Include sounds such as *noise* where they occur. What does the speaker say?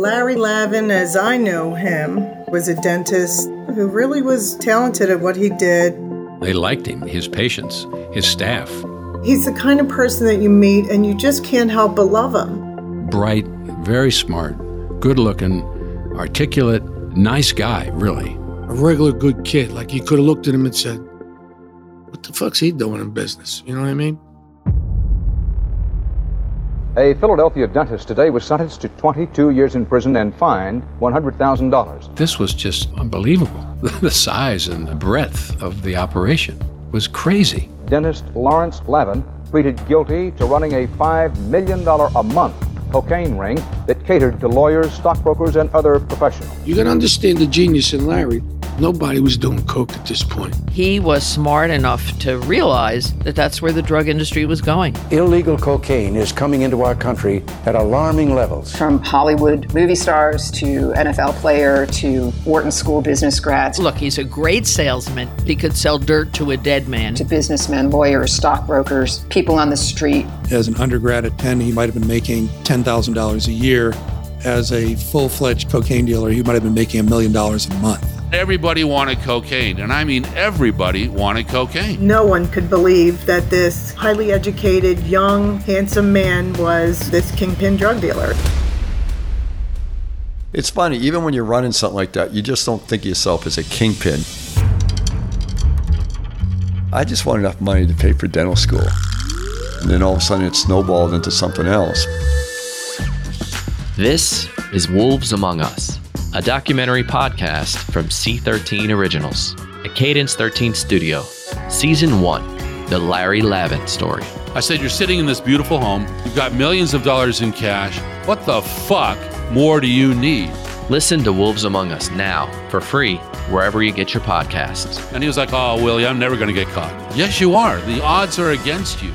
Larry Lavin, as I know him, was a dentist who really was talented at what he did. They liked him, his patients, his staff. He's the kind of person that you meet and you just can't help but love him. Bright, very smart, good looking, articulate, nice guy, really. A regular good kid. Like you could have looked at him and said, What the fuck's he doing in business? You know what I mean? A Philadelphia dentist today was sentenced to 22 years in prison and fined $100,000. This was just unbelievable. *laughs* The size and the breadth of the operation was crazy. Dentist Lawrence Lavin pleaded guilty to running a $5 million a month cocaine ring that catered to lawyers, stockbrokers, and other professionals. You gotta understand the genius in Larry. Nobody was doing coke at this point. He was smart enough to realize that that's where the drug industry was going. Illegal cocaine is coming into our country at alarming levels. From Hollywood movie stars to NFL player to Wharton School business grads. Look, he's a great salesman. He could sell dirt to a dead man. To businessmen, lawyers, stockbrokers, people on the street. As an undergrad at Penn, he might have been making $10,000 a year. As a full fledged cocaine dealer, he might have been making a million dollars a month. Everybody wanted cocaine, and I mean everybody wanted cocaine. No one could believe that this highly educated, young, handsome man was this kingpin drug dealer. It's funny, even when you're running something like that, you just don't think of yourself as a kingpin. I just want enough money to pay for dental school. And then all of a sudden it snowballed into something else. This is Wolves Among Us a documentary podcast from C13 Originals, a Cadence 13 studio. Season 1 The Larry Lavin Story. I said, You're sitting in this beautiful home, you've got millions of dollars in cash. What the fuck more do you need? Listen to Wolves Among Us now for free wherever you get your podcasts. And he was like, Oh, Willie, I'm never going to get caught. Yes, you are. The odds are against you.